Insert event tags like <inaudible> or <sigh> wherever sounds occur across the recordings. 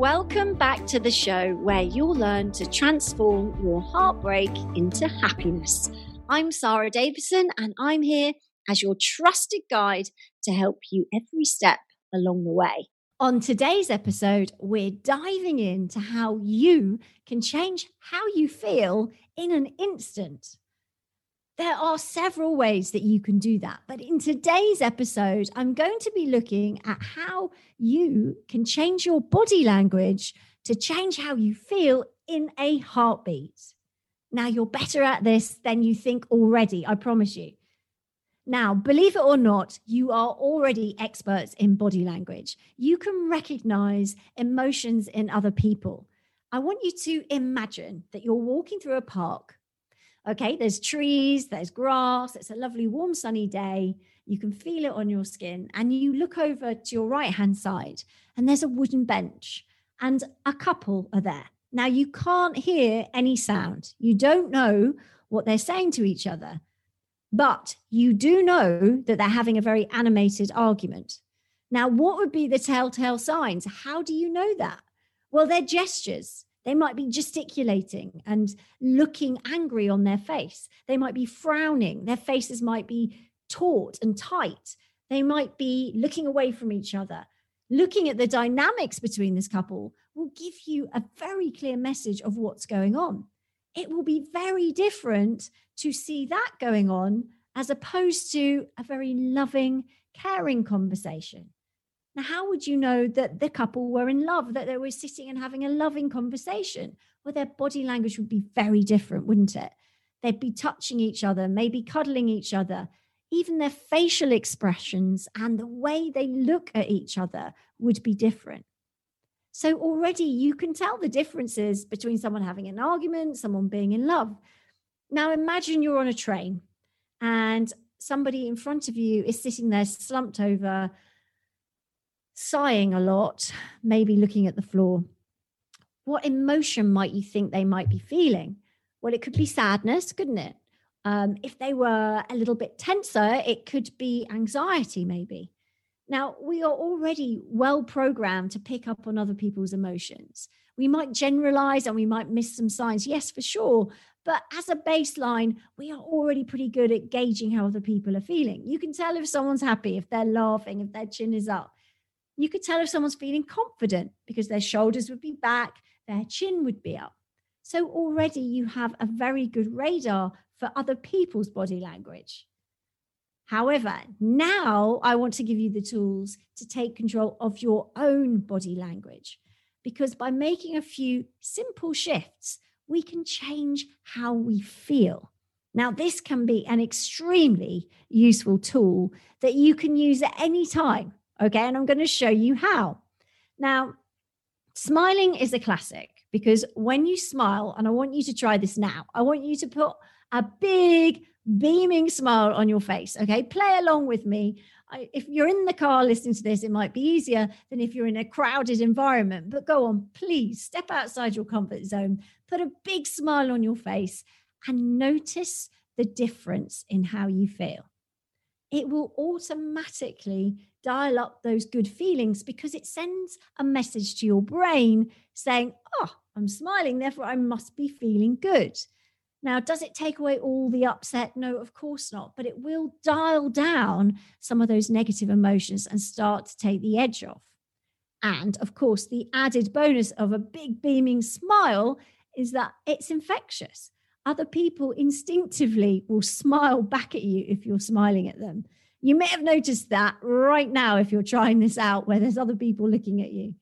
Welcome back to the show where you'll learn to transform your heartbreak into happiness. I'm Sarah Davison and I'm here as your trusted guide to help you every step along the way. On today's episode, we're diving into how you can change how you feel in an instant. There are several ways that you can do that. But in today's episode, I'm going to be looking at how you can change your body language to change how you feel in a heartbeat. Now, you're better at this than you think already, I promise you. Now, believe it or not, you are already experts in body language. You can recognize emotions in other people. I want you to imagine that you're walking through a park Okay, there's trees, there's grass, it's a lovely warm sunny day. You can feel it on your skin. And you look over to your right hand side, and there's a wooden bench, and a couple are there. Now, you can't hear any sound. You don't know what they're saying to each other, but you do know that they're having a very animated argument. Now, what would be the telltale signs? How do you know that? Well, they're gestures. They might be gesticulating and looking angry on their face. They might be frowning. Their faces might be taut and tight. They might be looking away from each other. Looking at the dynamics between this couple will give you a very clear message of what's going on. It will be very different to see that going on as opposed to a very loving, caring conversation. How would you know that the couple were in love, that they were sitting and having a loving conversation? Well, their body language would be very different, wouldn't it? They'd be touching each other, maybe cuddling each other. Even their facial expressions and the way they look at each other would be different. So, already you can tell the differences between someone having an argument, someone being in love. Now, imagine you're on a train and somebody in front of you is sitting there slumped over sighing a lot, maybe looking at the floor. What emotion might you think they might be feeling? Well, it could be sadness, couldn't it? Um, if they were a little bit tenser, it could be anxiety, maybe. Now, we are already well programmed to pick up on other people's emotions. We might generalize and we might miss some signs, yes, for sure. But as a baseline, we are already pretty good at gauging how other people are feeling. You can tell if someone's happy, if they're laughing, if their chin is up you could tell if someone's feeling confident because their shoulders would be back, their chin would be up. So already you have a very good radar for other people's body language. However, now I want to give you the tools to take control of your own body language because by making a few simple shifts, we can change how we feel. Now, this can be an extremely useful tool that you can use at any time Okay. And I'm going to show you how. Now, smiling is a classic because when you smile, and I want you to try this now, I want you to put a big, beaming smile on your face. Okay. Play along with me. I, if you're in the car listening to this, it might be easier than if you're in a crowded environment. But go on, please step outside your comfort zone, put a big smile on your face, and notice the difference in how you feel. It will automatically dial up those good feelings because it sends a message to your brain saying, Oh, I'm smiling, therefore I must be feeling good. Now, does it take away all the upset? No, of course not. But it will dial down some of those negative emotions and start to take the edge off. And of course, the added bonus of a big beaming smile is that it's infectious. Other people instinctively will smile back at you if you're smiling at them. You may have noticed that right now if you're trying this out where there's other people looking at you.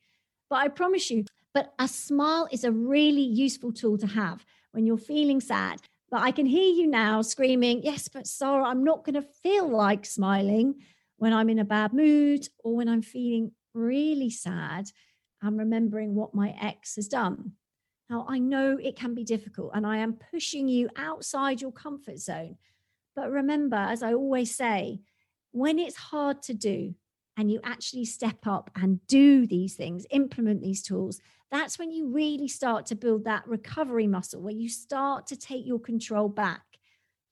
But I promise you, but a smile is a really useful tool to have when you're feeling sad. But I can hear you now screaming, Yes, but Sarah, I'm not going to feel like smiling when I'm in a bad mood or when I'm feeling really sad. I'm remembering what my ex has done. Now, I know it can be difficult and I am pushing you outside your comfort zone. But remember, as I always say, when it's hard to do and you actually step up and do these things, implement these tools, that's when you really start to build that recovery muscle where you start to take your control back.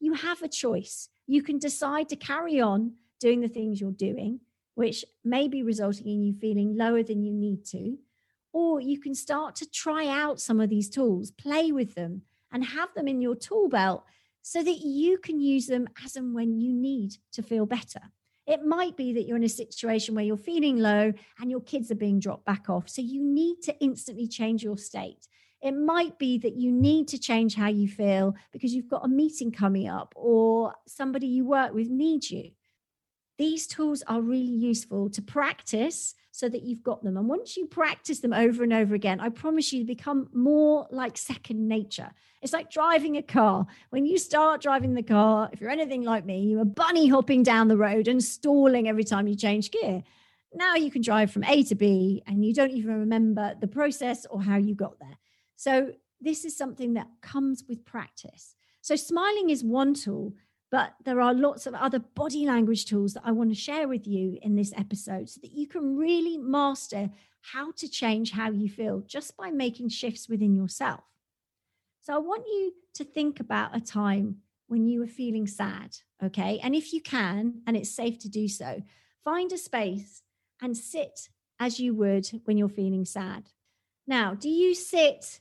You have a choice. You can decide to carry on doing the things you're doing, which may be resulting in you feeling lower than you need to. Or you can start to try out some of these tools, play with them, and have them in your tool belt so that you can use them as and when you need to feel better. It might be that you're in a situation where you're feeling low and your kids are being dropped back off. So you need to instantly change your state. It might be that you need to change how you feel because you've got a meeting coming up or somebody you work with needs you. These tools are really useful to practice so that you've got them. And once you practice them over and over again, I promise you, they become more like second nature. It's like driving a car. When you start driving the car, if you're anything like me, you are bunny hopping down the road and stalling every time you change gear. Now you can drive from A to B and you don't even remember the process or how you got there. So, this is something that comes with practice. So, smiling is one tool, but there are lots of other body language tools that I want to share with you in this episode so that you can really master how to change how you feel just by making shifts within yourself. So I want you to think about a time when you were feeling sad, okay? And if you can, and it's safe to do so, find a space and sit as you would when you're feeling sad. Now, do you sit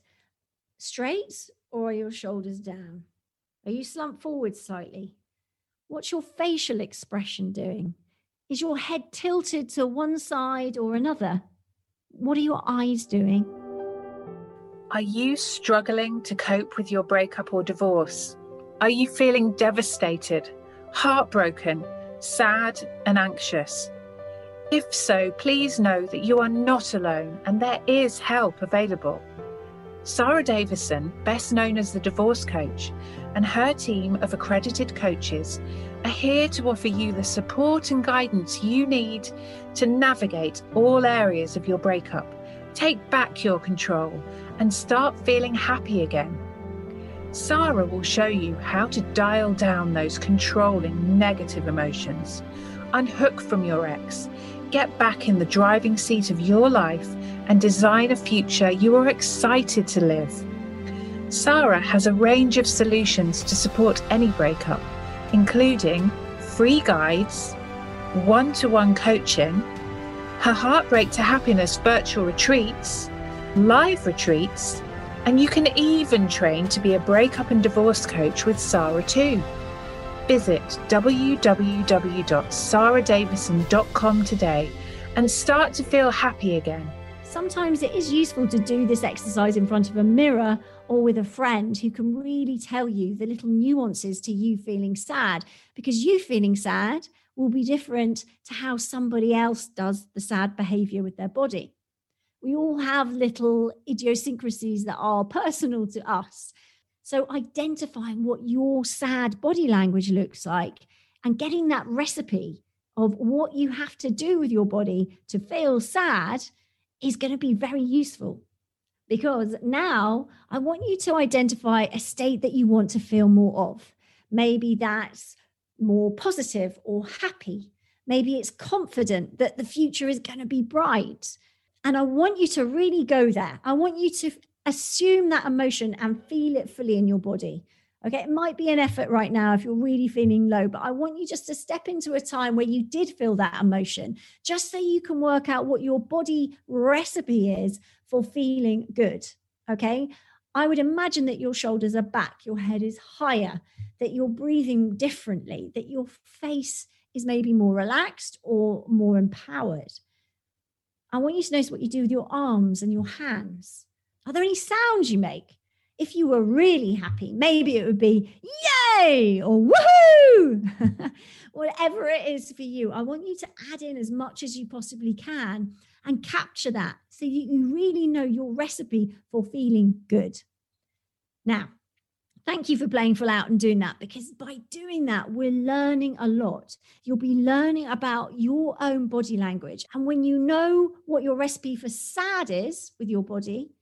straight or are your shoulders down? Are you slumped forward slightly? What's your facial expression doing? Is your head tilted to one side or another? What are your eyes doing? Are you struggling to cope with your breakup or divorce? Are you feeling devastated, heartbroken, sad, and anxious? If so, please know that you are not alone and there is help available. Sarah Davison, best known as the Divorce Coach, and her team of accredited coaches are here to offer you the support and guidance you need to navigate all areas of your breakup, take back your control, and start feeling happy again. Sarah will show you how to dial down those controlling negative emotions, unhook from your ex, get back in the driving seat of your life and design a future you are excited to live. Sarah has a range of solutions to support any breakup, including free guides, one to one coaching, her Heartbreak to Happiness virtual retreats, live retreats, and you can even train to be a breakup and divorce coach with Sarah too. Visit www.sarahdavison.com today and start to feel happy again sometimes it is useful to do this exercise in front of a mirror or with a friend who can really tell you the little nuances to you feeling sad because you feeling sad will be different to how somebody else does the sad behavior with their body. We all have little idiosyncrasies that are personal to us. So, identifying what your sad body language looks like and getting that recipe of what you have to do with your body to feel sad is going to be very useful because now I want you to identify a state that you want to feel more of. Maybe that's more positive or happy. Maybe it's confident that the future is going to be bright. And I want you to really go there. I want you to assume that emotion and feel it fully in your body. Okay, it might be an effort right now if you're really feeling low, but I want you just to step into a time where you did feel that emotion, just so you can work out what your body recipe is for feeling good. Okay, I would imagine that your shoulders are back, your head is higher, that you're breathing differently, that your face is maybe more relaxed or more empowered. I want you to notice what you do with your arms and your hands. Are there any sounds you make? if you were really happy, maybe it would be yay or woohoo, <laughs> whatever it is for you. I want you to add in as much as you possibly can and capture that so you really know your recipe for feeling good. Now, thank you for playing full out and doing that because by doing that, we're learning a lot. You'll be learning about your own body language. And when you know what your recipe for sad is with your body,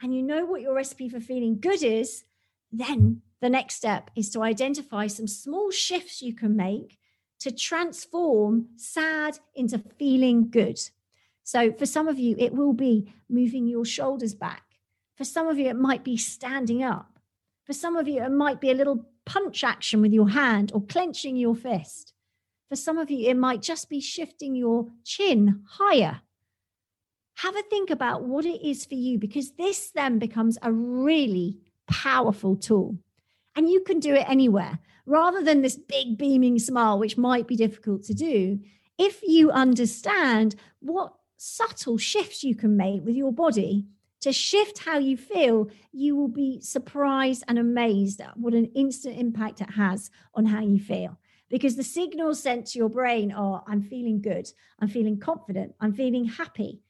and you know what your recipe for feeling good is, then the next step is to identify some small shifts you can make to transform sad into feeling good. So, for some of you, it will be moving your shoulders back. For some of you, it might be standing up. For some of you, it might be a little punch action with your hand or clenching your fist. For some of you, it might just be shifting your chin higher. Have a think about what it is for you because this then becomes a really powerful tool. And you can do it anywhere rather than this big beaming smile, which might be difficult to do. If you understand what subtle shifts you can make with your body to shift how you feel, you will be surprised and amazed at what an instant impact it has on how you feel. Because the signals sent to your brain are I'm feeling good, I'm feeling confident, I'm feeling happy.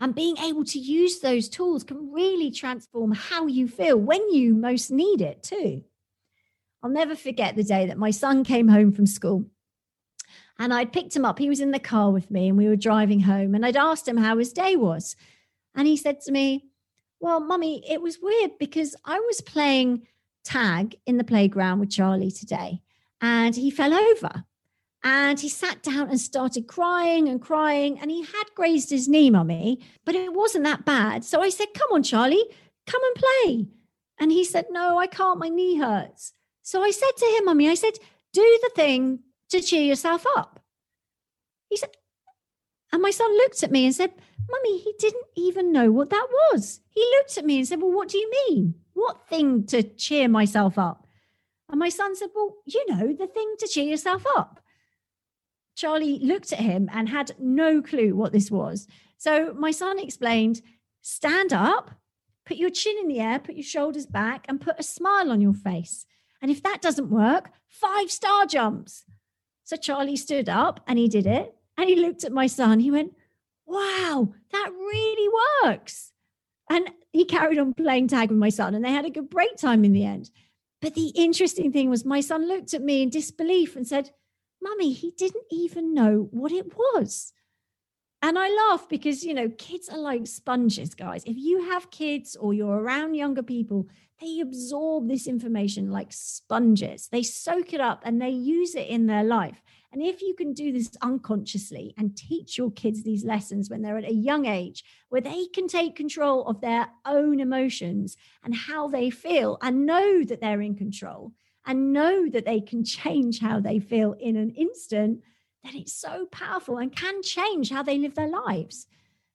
And being able to use those tools can really transform how you feel when you most need it, too. I'll never forget the day that my son came home from school and I'd picked him up. He was in the car with me and we were driving home. And I'd asked him how his day was. And he said to me, Well, mummy, it was weird because I was playing tag in the playground with Charlie today and he fell over. And he sat down and started crying and crying. And he had grazed his knee, mummy, but it wasn't that bad. So I said, Come on, Charlie, come and play. And he said, No, I can't. My knee hurts. So I said to him, Mummy, I said, Do the thing to cheer yourself up. He said, and my son looked at me and said, Mummy, he didn't even know what that was. He looked at me and said, Well, what do you mean? What thing to cheer myself up? And my son said, Well, you know, the thing to cheer yourself up. Charlie looked at him and had no clue what this was. So my son explained, Stand up, put your chin in the air, put your shoulders back, and put a smile on your face. And if that doesn't work, five star jumps. So Charlie stood up and he did it. And he looked at my son. He went, Wow, that really works. And he carried on playing tag with my son, and they had a good break time in the end. But the interesting thing was, my son looked at me in disbelief and said, Mummy, he didn't even know what it was. And I laugh because, you know, kids are like sponges, guys. If you have kids or you're around younger people, they absorb this information like sponges. They soak it up and they use it in their life. And if you can do this unconsciously and teach your kids these lessons when they're at a young age, where they can take control of their own emotions and how they feel and know that they're in control and know that they can <laughs> change how they feel in an instant, then it's so powerful and can change how they live their lives.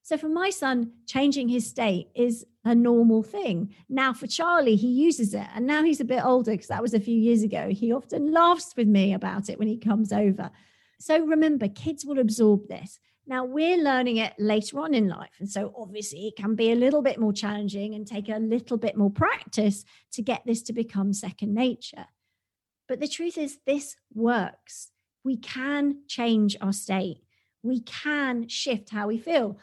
So for my son, changing his state is a normal thing. Now for Charlie, he uses it. And now he's a bit older because that was a few years ago. He often laughs with me about it when he comes over. So remember, kids will absorb this. Now we're learning it later on in life. And so obviously it can be a little bit more challenging and take a little bit more practice to get this to become second nature. But the truth is, this works we can change our state. We can shift how we feel.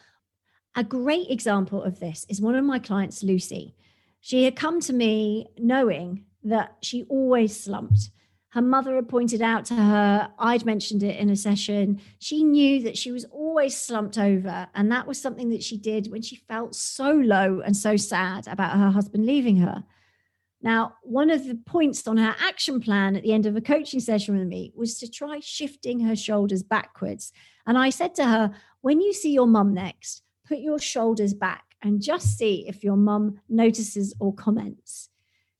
A great example of this is one of my clients, Lucy. She had come to me knowing that she always slumped. Her mother had pointed out to her, I'd mentioned it in a session. She knew that she was always slumped over. And that was something that she did when she felt so low and so sad about her husband leaving her. Now, one of the points on her action plan at the end of a coaching session with me was to try shifting her shoulders backwards. And I said to her, when you see your mum next, put your shoulders back and just see if your mum notices or comments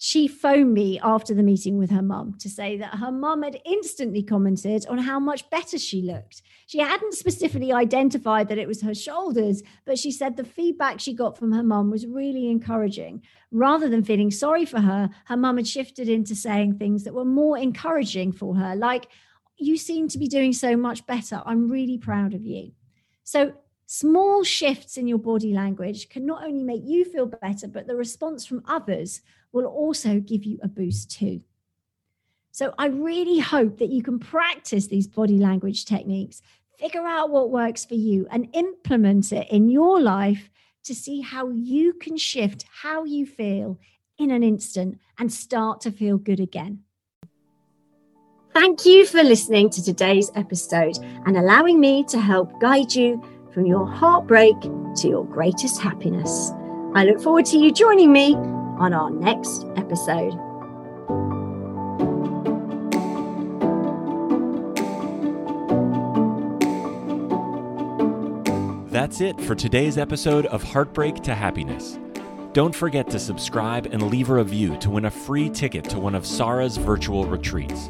she phoned me after the meeting with her mum to say that her mum had instantly commented on how much better she looked. She hadn't specifically identified that it was her shoulders, but she said the feedback she got from her mum was really encouraging. Rather than feeling sorry for her, her mum had shifted into saying things that were more encouraging for her, like, You seem to be doing so much better. I'm really proud of you. So Small shifts in your body language can not only make you feel better, but the response from others will also give you a boost too. So I really hope that you can practice these body language techniques, figure out what works for you, and implement it in your life to see how you can shift how you feel in an instant and start to feel good again. Thank you for listening to today's episode and allowing me to help guide you from your heartbreak to your greatest happiness. I look forward to you joining me on our next episode. That's it for today's episode of Heartbreak to Happiness. Don't forget to subscribe and leave a review to win a free ticket to one of Sarah's virtual retreats.